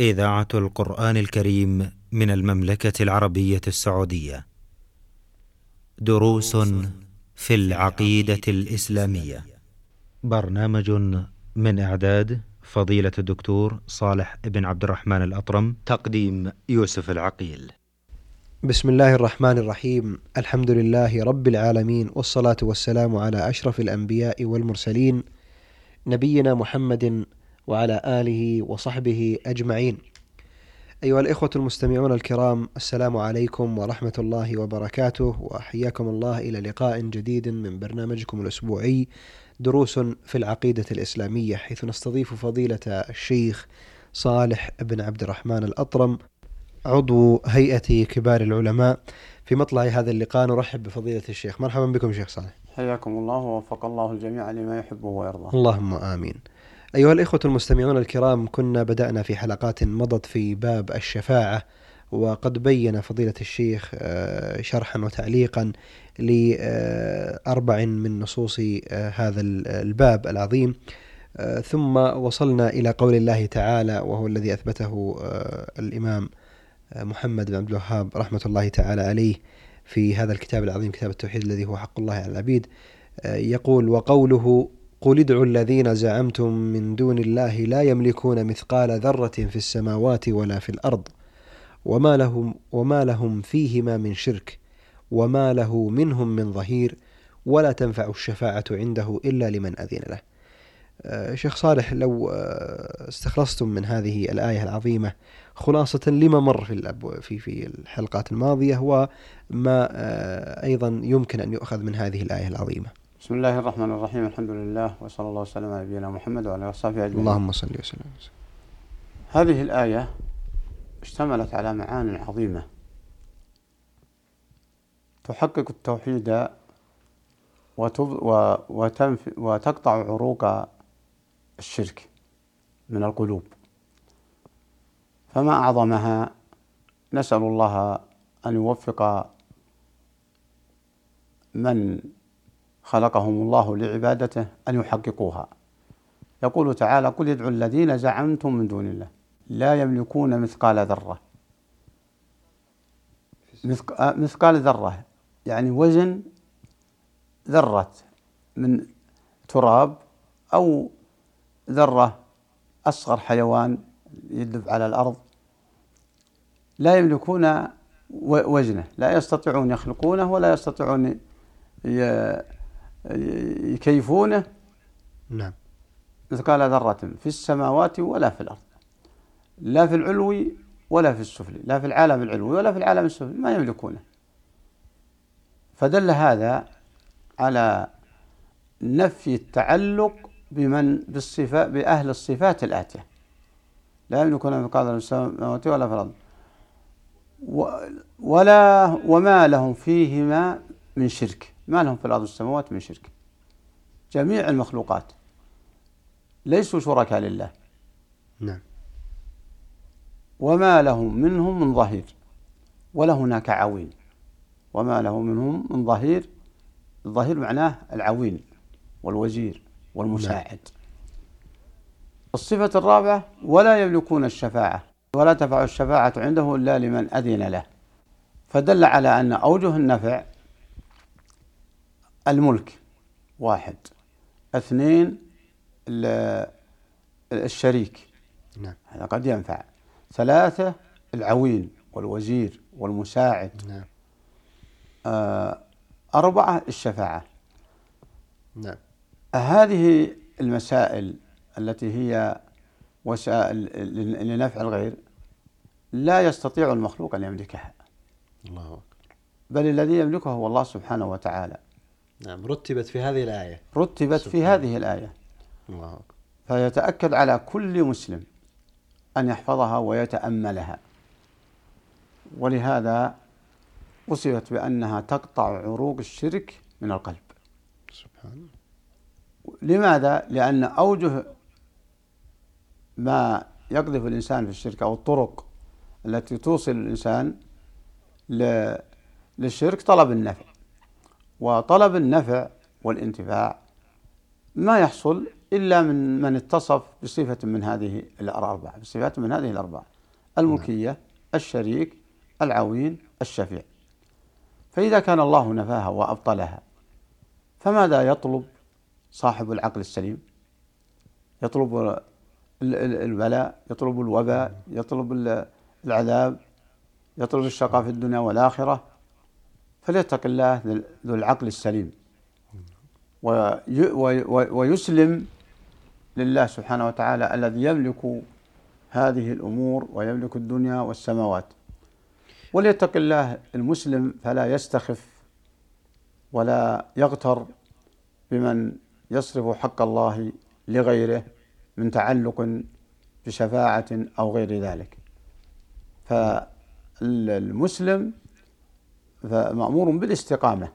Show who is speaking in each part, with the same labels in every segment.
Speaker 1: إذاعة القرآن الكريم من المملكة العربية السعودية. دروس في العقيدة الإسلامية. برنامج من إعداد فضيلة الدكتور صالح بن عبد الرحمن الأطرم، تقديم يوسف العقيل.
Speaker 2: بسم الله الرحمن الرحيم الحمد لله رب العالمين والصلاة والسلام على أشرف الأنبياء والمرسلين نبينا محمد وعلى آله وصحبه أجمعين. أيها الإخوة المستمعون الكرام السلام عليكم ورحمة الله وبركاته وحياكم الله إلى لقاء جديد من برنامجكم الأسبوعي دروس في العقيدة الإسلامية حيث نستضيف فضيلة الشيخ صالح بن عبد الرحمن الأطرم عضو هيئة كبار العلماء. في مطلع هذا اللقاء نرحب بفضيلة الشيخ. مرحبا بكم شيخ صالح.
Speaker 3: حياكم الله ووفق الله الجميع لما يحبه ويرضاه
Speaker 2: اللهم آمين. أيها الإخوة المستمعون الكرام كنا بدأنا في حلقات مضت في باب الشفاعة وقد بين فضيلة الشيخ آه، شرحا وتعليقا لأربع من نصوص آه، هذا الباب العظيم. آه، ثم وصلنا إلى قول الله تعالى وهو الذي أثبته الإمام محمد بن عبد الوهاب رحمة الله تعالى عليه في هذا الكتاب العظيم كتاب التوحيد الذي هو حق الله على العبيد. يقول وقوله قل ادعوا الذين زعمتم من دون الله لا يملكون مثقال ذرة في السماوات ولا في الأرض وما لهم وما لهم فيهما من شرك وما له منهم من ظهير ولا تنفع الشفاعة عنده إلا لمن أذن له. آه، شيخ صالح لو آه، استخلصتم من هذه الآية العظيمة خلاصة لما مر في في في الحلقات الماضية وما آه، أيضا يمكن أن يؤخذ من هذه الآية العظيمة.
Speaker 3: بسم الله الرحمن الرحيم. الحمد لله وصلى الله وسلم على نبينا محمد وعلى آله وصحبه أجمعين.
Speaker 2: اللهم صل وسلم.
Speaker 3: هذه الآية اشتملت على معان عظيمة. تحقق التوحيد وتقطع عروق الشرك من القلوب. فما أعظمها؟ نسأل الله أن يوفق من خلقهم الله لعبادته أن يحققوها. يقول تعالى قل ادعوا الذين زعمتم من دون الله لا يملكون مثقال ذرة. مثقال ذرة يعني وزن ذرة من تراب أو ذرة أصغر حيوان يدب على الأرض. لا يملكون وزنه لا يستطيعون يخلقونه ولا يستطيعون يكيفونه؟
Speaker 2: نعم.
Speaker 3: مثقال ذرة في السماوات ولا في الأرض. لا في العلوي ولا في السفلي لا في العالم العلوي ولا في العالم السفلي ما يملكونه. فدل هذا على نفي التعلق بمن بالصفات بأهل الصفات الآتية. لا يملكون مثقال السماوات ولا في الأرض. ولا وما لهم فيهما من شرك. ما لهم في الأرض والسماوات من شرك. جميع المخلوقات ليسوا شركاء لله.
Speaker 2: نعم.
Speaker 3: وما لهم منهم من ظهير ولا هناك عوين. وما له منهم من ظهير الظهير معناه العوين والوزير والمساعد. نعم. الصفة الرابعة ولا يملكون الشفاعة ولا تفع الشفاعة عنده إلا لمن أذن له. فدل على أن أوجه النفع الملك. واحد. اثنين الشريك.
Speaker 2: نعم.
Speaker 3: هذا قد ينفع. ثلاثة العوين والوزير والمساعد.
Speaker 2: نعم.
Speaker 3: آه أربعة الشفاعة.
Speaker 2: نعم.
Speaker 3: هذه المسائل التي هي وسائل لنفع الغير لا يستطيع المخلوق أن يملكها.
Speaker 2: الله أكبر.
Speaker 3: بل الذي يملكه هو الله سبحانه وتعالى.
Speaker 2: نعم رتبت في هذه الآية.
Speaker 3: رتبت في هذه الآية.
Speaker 2: الله.
Speaker 3: فيتأكد على كل مسلم أن يحفظها ويتأملها. ولهذا وصفت بأنها تقطع عروق الشرك من القلب.
Speaker 2: سبحان
Speaker 3: لماذا؟ لأن أوجه ما يقذف الإنسان في الشرك أو الطرق التي توصل الإنسان للشرك طلب النفع. وطلب النفع والانتفاع ما يحصل إلا من من اتصف بصفة من هذه الأربعة بصفات من هذه الأربعة الملكية الشريك العوين الشفيع. فإذا كان الله نفاها وأبطلها فماذا يطلب صاحب العقل السليم؟ يطلب البلاء يطلب الوباء يطلب العذاب يطلب الشقاء في الدنيا والآخرة. فليتق الله ذو العقل السليم. ويسلم لله سبحانه وتعالى الذي يملك هذه الأمور ويملك الدنيا والسماوات. وليتق الله المسلم فلا يستخف ولا يغتر بمن يصرف حق الله لغيره من تعلق بشفاعة أو غير ذلك. فالمسلم مأمور بالاستقامة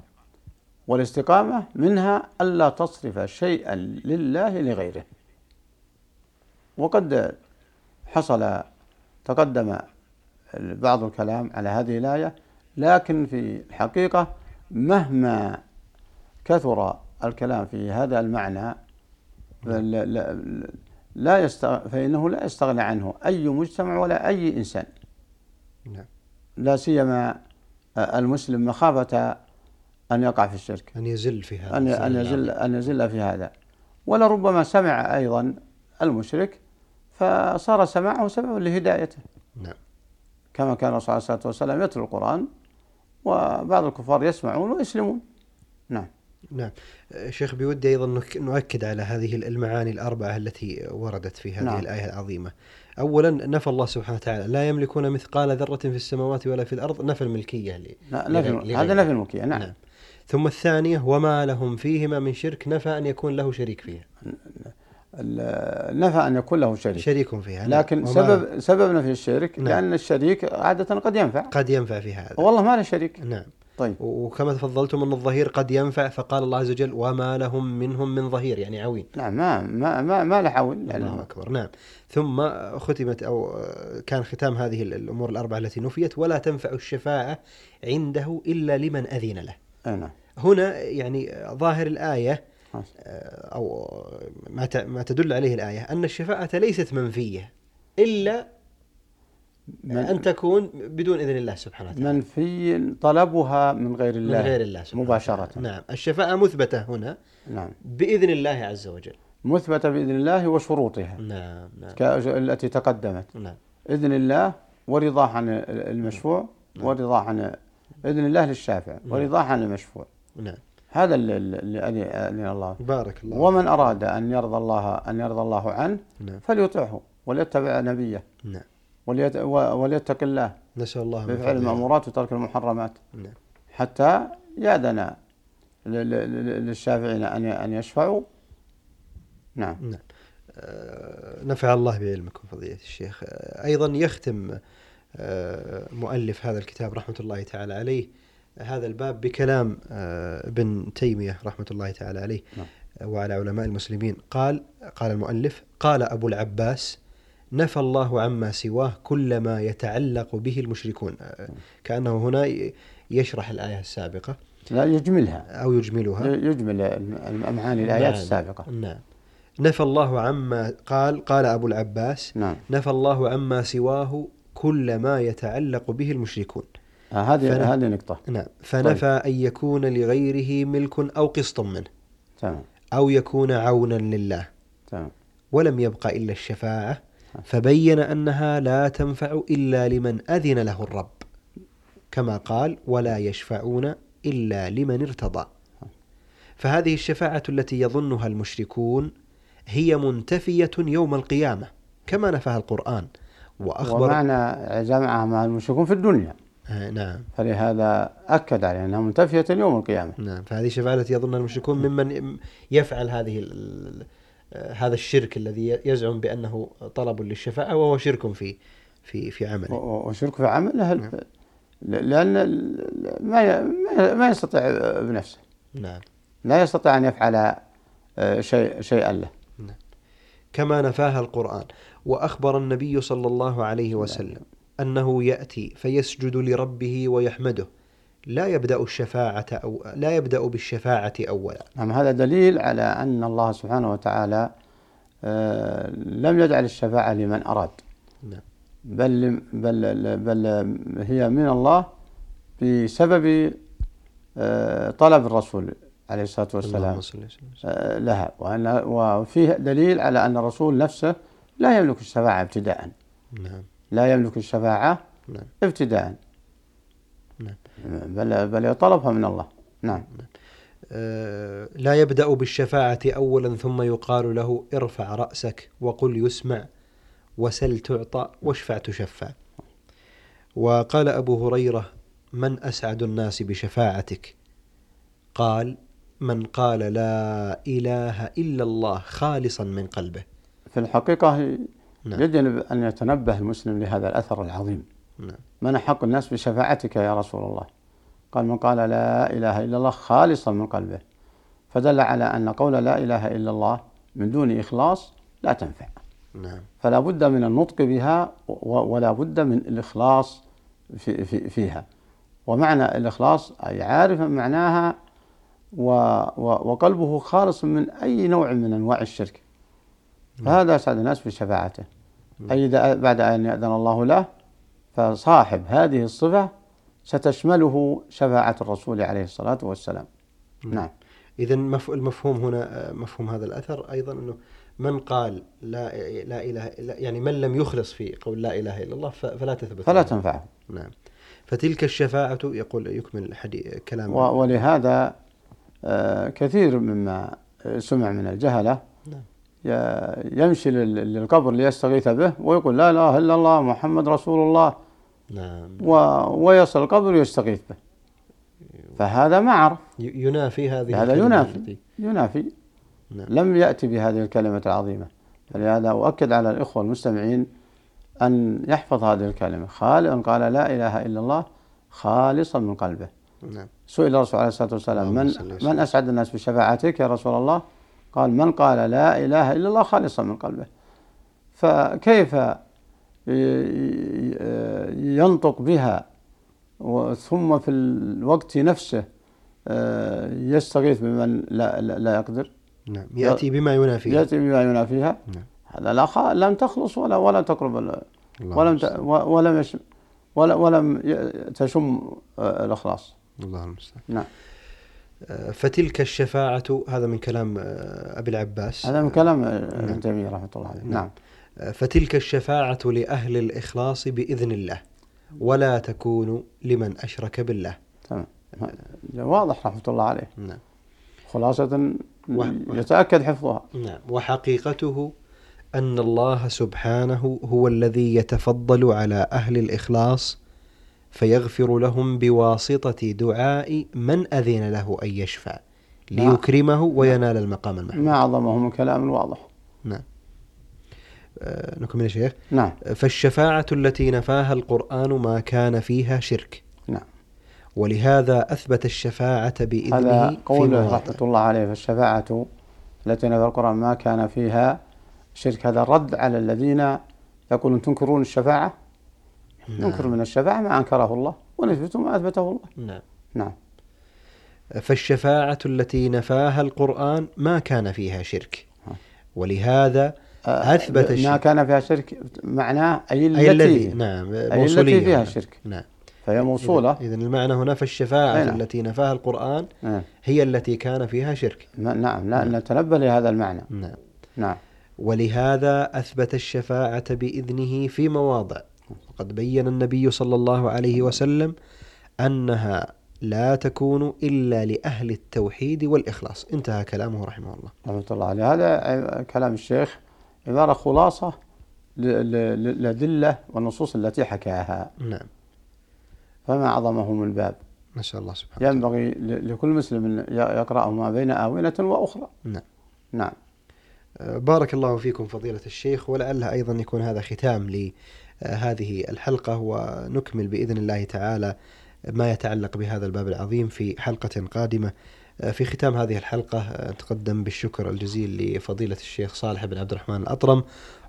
Speaker 3: والاستقامة منها ألا تصرف شيئا لله لغيره وقد حصل تقدم بعض الكلام على هذه الآية لكن في الحقيقة مهما كثر الكلام في هذا المعنى لا, يستغ... فإنه لا يستغنى عنه أي مجتمع ولا أي إنسان نعم. لا سيما المسلم مخافة أن يقع في الشرك.
Speaker 2: أن يزل في هذا.
Speaker 3: أن أن يزل أن يزل في هذا. ولربما سمع أيضا المشرك فصار سماعه سببا لهدايته. نعم. كما كان الرسول صلى الله عليه وسلم يتلو القرآن وبعض الكفار يسمعون ويسلمون. نعم.
Speaker 2: نعم. شيخ بودي أيضا نؤكد على هذه المعاني الأربعة التي وردت في هذه نعم. الآية العظيمة. أولا نفى الله سبحانه وتعالى. لا يملكون مثقال ذرة في السماوات ولا في الأرض نفى الملكية
Speaker 3: نفي هذا نفي الملكية نعم. نعم.
Speaker 2: ثم الثانية وما لهم فيهما من شرك نفى أن يكون له شريك فيها.
Speaker 3: نفى أن يكون له شريك.
Speaker 2: شريك فيها
Speaker 3: نعم. لكن سبب سبب نفي الشرك نعم. لأن الشريك عادة قد ينفع.
Speaker 2: قد ينفع في هذا.
Speaker 3: والله ما له شريك.
Speaker 2: نعم. طيب. وكما تفضلتم أن الظهير قد ينفع فقال الله عز وجل وما لهم منهم من ظهير. يعني عوين.
Speaker 3: نعم ما ما ما, ما له عوين.
Speaker 2: الله أكبر. نعم. ثم ختمت أو كان ختام هذه الأمور الأربعة التي نفيت ولا تنفع الشفاعة عنده إلا لمن أذن له.
Speaker 3: نعم.
Speaker 2: هنا يعني ظاهر الآية أو ما ما تدل عليه الآية أن الشفاعة ليست منفية إلا من أن تكون بدون إذن الله سبحانه وتعالى.
Speaker 3: منفي طلبها من غير الله
Speaker 2: من غير الله
Speaker 3: سبحانه مباشرة.
Speaker 2: نعم. الشفاعة مثبتة هنا
Speaker 3: نعم.
Speaker 2: بإذن الله عز وجل.
Speaker 3: مثبتة بإذن الله وشروطها.
Speaker 2: نعم نعم.
Speaker 3: التي تقدمت.
Speaker 2: نعم.
Speaker 3: إذن الله ورضاه عن المشفوع نعم. ورضاه عن إذن الله للشافع نعم. ورضاه عن المشفوع.
Speaker 2: نعم.
Speaker 3: هذا اللي أذن الله.
Speaker 2: بارك الله
Speaker 3: ومن أراد أن يرضى الله أن يرضى الله عنه
Speaker 2: نعم.
Speaker 3: فليطعه وليتبع نبيه.
Speaker 2: نعم.
Speaker 3: وليتق الله.
Speaker 2: نسأل الله
Speaker 3: بفعل المأمورات وترك المحرمات.
Speaker 2: نعم.
Speaker 3: حتى يأذن للشافعين أن أن يشفعوا. نعم.
Speaker 2: نعم. آه، نفع الله بعلمكم فضيلة الشيخ. آه، أيضا يختم آه، مؤلف هذا الكتاب رحمة الله تعالى عليه هذا الباب بكلام ابن تيمية رحمة الله تعالى عليه
Speaker 3: نعم.
Speaker 2: وعلى علماء المسلمين. قال قال المؤلف قال أبو العباس نفى الله عما سواه كل ما يتعلق به المشركون. كأنه هنا يشرح الآية السابقة.
Speaker 3: لا يجملها.
Speaker 2: أو يجملها.
Speaker 3: يجمل معاني الآيات نعم. السابقة.
Speaker 2: نعم. نفى الله عما قال قال أبو العباس
Speaker 3: نعم.
Speaker 2: نفى الله عما سواه كل ما يتعلق به المشركون.
Speaker 3: آه، هذه هذه نقطة.
Speaker 2: نعم. فنفى طيب. أن يكون لغيره ملك أو قسط منه.
Speaker 3: تمام.
Speaker 2: أو يكون عونا لله.
Speaker 3: تمام.
Speaker 2: ولم يبقى إلا الشفاعة. فبين أنها لا تنفع إلا لمن أذن له الرب. كما قال ولا يشفعون إلا لمن ارتضى. فهذه الشفاعة التي يظنها المشركون هي منتفية يوم القيامة كما نفاها القرآن.
Speaker 3: وأخبر ومعنى جمعها مع المشركون في الدنيا.
Speaker 2: آه نعم.
Speaker 3: فلهذا أكد على أنها منتفية يوم القيامة.
Speaker 2: نعم فهذه الشفاعة التي يظنها المشركون ممن يفعل هذه هذا الشرك الذي يزعم بأنه طلب للشفاعه وهو شرك في في في عمله.
Speaker 3: وشرك في عمله نعم. لأن ما ما يستطيع بنفسه.
Speaker 2: نعم.
Speaker 3: لا يستطيع أن يفعل آه، شيء شيئا له.
Speaker 2: نعم. كما نفاها القرآن وأخبر النبي صلى الله عليه وسلم أنه يأتي فيسجد لربه ويحمده لا يبدأ الشفاعة أو لا يبدأ بالشفاعة أولا.
Speaker 3: نعم هذا دليل على أن الله سبحانه وتعالى آه، لم يجعل الشفاعة لمن أراد.
Speaker 2: نعم.
Speaker 3: بل بل بل هي من الله بسبب آه، طلب الرسول عليه الصلاة والسلام. آه، لها. وأن وفيه دليل على أن الرسول نفسه لا يملك الشفاعة ابتداء.
Speaker 2: نعم.
Speaker 3: لا يملك الشفاعة
Speaker 2: نعم.
Speaker 3: ابتداء.
Speaker 2: نعم.
Speaker 3: بل بل يطلبها من الله. نعم.
Speaker 2: آه، لا يبدأ بالشفاعة أولا ثم يقال له ارفع رأسك وقل يسمع وسل تعطى واشفع تشفع. وقال أبو هريرة من أسعد الناس بشفاعتك؟ قال من قال لا إله إلا الله خالصا من قلبه.
Speaker 3: في الحقيقة
Speaker 2: نعم.
Speaker 3: يجب أن يتنبه المسلم لهذا الأثر العظيم.
Speaker 2: نعم
Speaker 3: من أحق الناس بشفاعتك يا رسول الله؟ قال من قال لا إله إلا الله خالصا من قلبه. فدل على أن قول لا إله إلا الله من دون إخلاص لا تنفع.
Speaker 2: نعم.
Speaker 3: فلا بد من النطق بها ولا بد من الإخلاص في في فيها. ومعنى الإخلاص أي عارف معناها وقلبه خالص من أي نوع من أنواع الشرك. فهذا أسعد الناس بشفاعته. أي إذا بعد أن يأذن الله له فصاحب هذه الصفة ستشمله شفاعة الرسول عليه الصلاة والسلام نعم
Speaker 2: إذا مف... المفهوم هنا آه، مفهوم هذا الأثر أيضا أنه من قال لا لا إله إلا يعني من لم يخلص في قول لا إله إلا الله. فلا تثبت
Speaker 3: فلا. تنفعه
Speaker 2: نعم فتلك الشفاعة يقول يكمل. كلام
Speaker 3: ولهذا آه، كثير مما سمع من الجهلة
Speaker 2: نعم.
Speaker 3: يمشي لل- للقبر ليستغيث به ويقول لا إله إلا الله محمد رسول الله
Speaker 2: نعم.
Speaker 3: و- ويصل القبر ويستغيث به. فهذا ما عرف
Speaker 2: ينافي هذه
Speaker 3: هذا ينافي.
Speaker 2: التي-
Speaker 3: ينافي.
Speaker 2: نعم.
Speaker 3: لم يأتي بهذه الكلمة العظيمة. فلهذا أؤكد على الإخوة المستمعين أن يحفظ هذه الكلمة. خال قال لا إله إلا الله خالصا من قلبه.
Speaker 2: نعم.
Speaker 3: سئل الرسول عليه الصلاة والسلام من. من أسعد الناس بشفاعتك يا رسول الله؟ قال من قال لا إله إلا الله خالصا من قلبه. فكيف ينطق بها ثم في الوقت نفسه آه، يستغيث بمن لا, لا, لا يقدر.
Speaker 2: نعم يأتي بما ينافي
Speaker 3: يأتي بما ينافيها.
Speaker 2: نعم.
Speaker 3: هذا لا. لم تخلص ولا ولا تقرب ولم ت... ولم يشم ولا ولم تشم آه، الإخلاص.
Speaker 2: الله المستعان.
Speaker 3: نعم.
Speaker 2: آه، فتلك الشفاعة هذا من كلام أبي العباس.
Speaker 3: هذا من كلام ابن تيمية رحمة الله عليه. نعم.
Speaker 2: آه، فتلك الشفاعة لأهل الإخلاص بإذن الله. ولا تكون لمن أشرك بالله.
Speaker 3: تمام. واضح رحمة الله عليه.
Speaker 2: نعم.
Speaker 3: خلاصة يتأكد حفظها.
Speaker 2: نعم. وحقيقته أن الله سبحانه هو الذي يتفضل على أهل الإخلاص فيغفر لهم بواسطة دعاء من أذن له أن يشفع ليكرمه وينال المقام المحمود.
Speaker 3: ما أعظمه من كلام واضح
Speaker 2: نعم نكمل يا شيخ.
Speaker 3: نعم.
Speaker 2: فالشفاعة التي نفاها القرآن ما كان فيها شرك.
Speaker 3: نعم.
Speaker 2: ولهذا أثبت الشفاعة بإذنه
Speaker 3: هذا قوله رحمة الله عليه. فالشفاعة التي نفى القرآن ما كان فيها شرك. هذا رد على الذين يقولون تنكرون الشفاعة؟ ننكر من الشفاعة ما أنكره الله ونثبت ما أثبته الله.
Speaker 2: نعم.
Speaker 3: نعم.
Speaker 2: فالشفاعة التي نفاها القرآن ما كان فيها شرك. ولهذا أثبت
Speaker 3: ما
Speaker 2: الشرك.
Speaker 3: كان فيها شرك معناه أي التي
Speaker 2: أي الذي نعم
Speaker 3: التي
Speaker 2: موصولية
Speaker 3: فيها
Speaker 2: هنا.
Speaker 3: شرك.
Speaker 2: نعم.
Speaker 3: فهي موصولة.
Speaker 2: إذا المعنى هنا فالشفاعة
Speaker 3: أي نعم.
Speaker 2: التي نفاها القرآن
Speaker 3: نعم.
Speaker 2: هي التي كان فيها شرك.
Speaker 3: ما- نعم لا نتنبه لهذا المعنى.
Speaker 2: نعم.
Speaker 3: نعم.
Speaker 2: ولهذا أثبت الشفاعة بإذنه في مواضع. وقد بين النبي صلى الله عليه وسلم أنها لا تكون إلا لأهل التوحيد والإخلاص. انتهى كلامه رحمه الله.
Speaker 3: رحمة الله عليه. هذا كلام الشيخ عبارة خلاصة للأدلة والنصوص التي حكاها.
Speaker 2: نعم.
Speaker 3: فما أعظمه من باب
Speaker 2: نسأل الله سبحانه
Speaker 3: ينبغي لكل مسلم ي- يقرأه ما بين آونة وأخرى.
Speaker 2: نعم.
Speaker 3: نعم.
Speaker 2: آه، بارك الله فيكم فضيلة الشيخ ولعله أيضا يكون هذا ختام لهذه الحلقة ونكمل بإذن الله تعالى ما يتعلق بهذا الباب العظيم في حلقة قادمة. في ختام هذه الحلقة آه، نتقدم بالشكر الجزيل لفضيلة الشيخ صالح بن عبد الرحمن الأطرم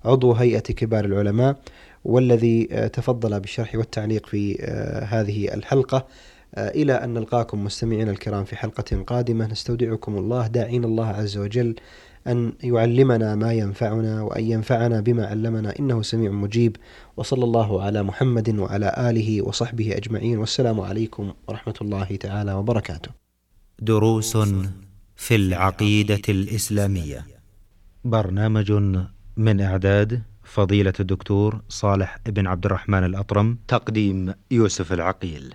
Speaker 2: عضو هيئة كبار العلماء والذي آه، تفضل بالشرح والتعليق في آه، هذه الحلقة. آه، إلى أن نلقاكم مستمعينا الكرام في حلقة قادمة نستودعكم الله داعين الله عز وجل أن يعلمنا ما ينفعنا وأن ينفعنا بما علمنا إنه سميع مجيب. وصلى الله على محمد وعلى آله وصحبه أجمعين. والسلام عليكم ورحمة الله تعالى وبركاته.
Speaker 1: دروس في العقيدة الإسلامية. برنامج من إعداد فضيلة الدكتور صالح بن عبد الرحمن الأطرم. تقديم يوسف العقيل.